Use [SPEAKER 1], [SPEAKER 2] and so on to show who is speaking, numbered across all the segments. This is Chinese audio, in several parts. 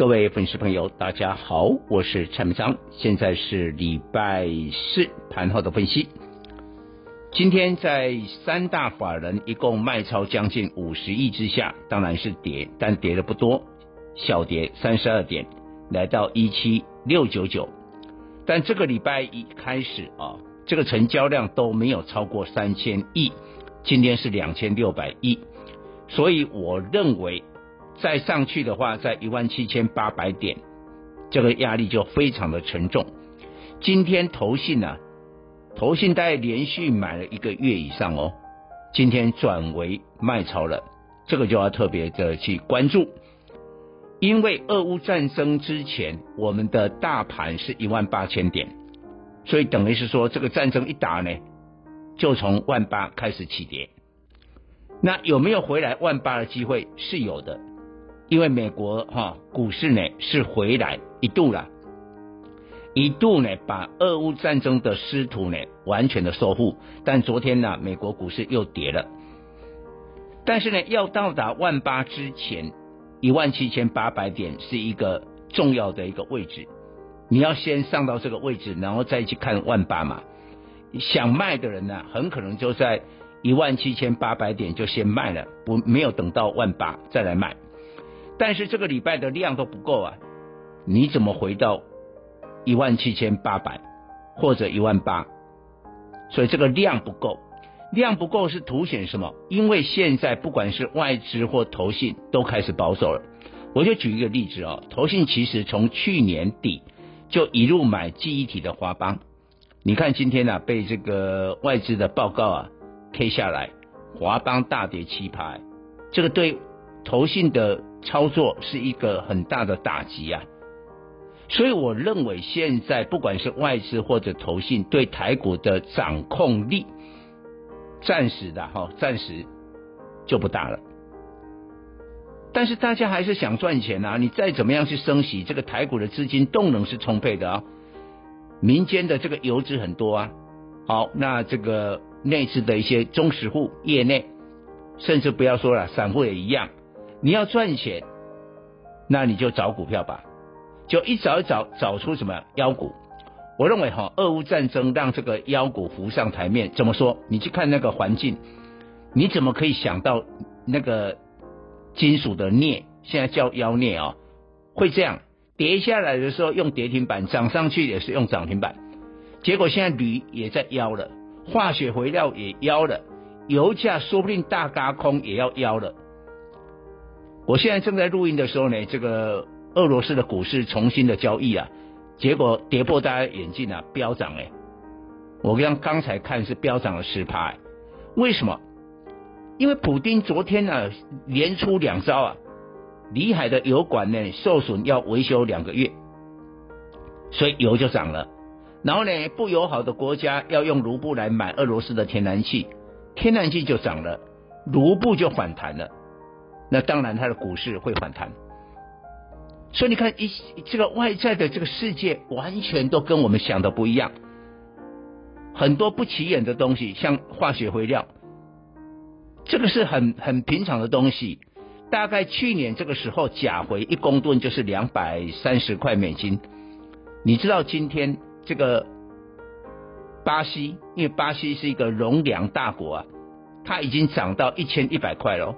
[SPEAKER 1] 各位粉丝朋友，大家好，我是蔡明章，现在是礼拜四盘后的分析。今天在三大法人一共卖超将近五十亿之下，当然是跌，但跌的不多，小跌三十二点，来到一七六九九。但这个礼拜一开始啊，这个成交量都没有超过三千亿。今天是两千六百亿，所以我认为再上去的话，在一万七千八百点，这个压力就非常的沉重。今天投信呢，投信大概连续买了一个月以上哦，今天转为卖超了，这个就要特别的去关注，因为俄乌战争之前，我们的大盘是一万八千点，所以等于是说这个战争一打呢。就从万八开始起跌，那有没有回来万八的机会？是有的，因为美国哈股市呢是回来一度了，一度呢把俄乌战争的失土呢完全的收复，但昨天呢美国股市又跌了，但是呢要到达万八之前，一万七千八百点是一个重要的一个位置，你要先上到这个位置，然后再去看万八嘛。想卖的人呢，很可能就在一万七千八百点就先卖了，不没有等到万八再来卖。但是这个礼拜的量都不够啊，你怎么回到一万七千八百或者一万八？所以这个量不够，量不够是凸显什么？因为现在不管是外资或投信都开始保守了。我就举一个例子啊，投信其实从去年底就一路买记忆体的华邦。你看今天呢、啊，被这个外资的报告啊 K 下来，华邦大跌七趴，这个对投信的操作是一个很大的打击啊。所以我认为现在不管是外资或者投信对台股的掌控力，暂时的哈，暂时就不大了。但是大家还是想赚钱啊，你再怎么样去升息，这个台股的资金动能是充沛的啊。民间的这个游资很多啊，好，那这个内资的一些中实户业内，甚至不要说了，散户也一样。你要赚钱，那你就找股票吧，就一找一找，找出什么妖股。我认为哈，俄乌战争让这个妖股浮上台面。怎么说？你去看那个环境，你怎么可以想到那个金属的镍，现在叫妖镍啊，会这样？跌下来的时候用跌停板，涨上去也是用涨停板，结果现在铝也在妖了，化学肥料也妖了，油价说不定大轧空也要妖了。我现在正在录音的时候呢，这个俄罗斯的股市重新的交易啊，结果跌破大家眼镜啊，飙涨哎！我刚刚才看是飙涨了十趴，为什么？因为普丁昨天呢、啊、连出两招啊。里海的油管呢受损，要维修两个月，所以油就涨了。然后呢，不友好的国家要用卢布来买俄罗斯的天然气，天然气就涨了，卢布就反弹了。那当然，它的股市会反弹。所以你看，一这个外在的这个世界完全都跟我们想的不一样，很多不起眼的东西，像化学肥料，这个是很很平常的东西。大概去年这个时候，钾肥一公吨就是两百三十块美金。你知道今天这个巴西，因为巴西是一个农粮大国啊，它已经涨到一千一百块了，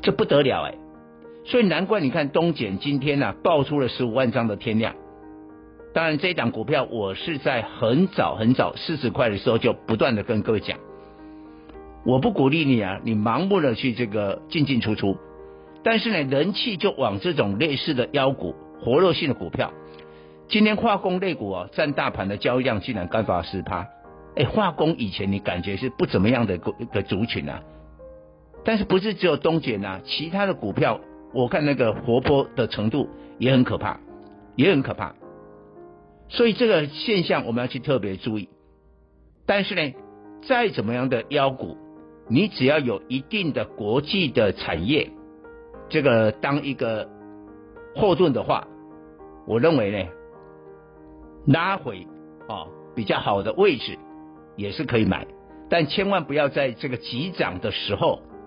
[SPEAKER 1] 这不得了哎！所以难怪你看东碱今天呢、啊、爆出了十五万张的天量。当然这一档股票我是在很早很早四十块的时候就不断的跟各位讲。我不鼓励你啊，你盲目的去这个进进出出，但是呢，人气就往这种类似的妖股、活络性的股票。今天化工类股啊，占大盘的交易量竟然高达十趴。哎，化工以前你感觉是不怎么样的一个族群啊，但是不是只有东碱啊，其他的股票我看那个活泼的程度也很可怕，也很可怕。所以这个现象我们要去特别注意。但是呢，再怎么样的妖股，你只要有一定的国际的产业，这个当一个后盾的话，我认为呢，拉回啊比较好的位置也是可以买，但千万不要在这个急涨的时候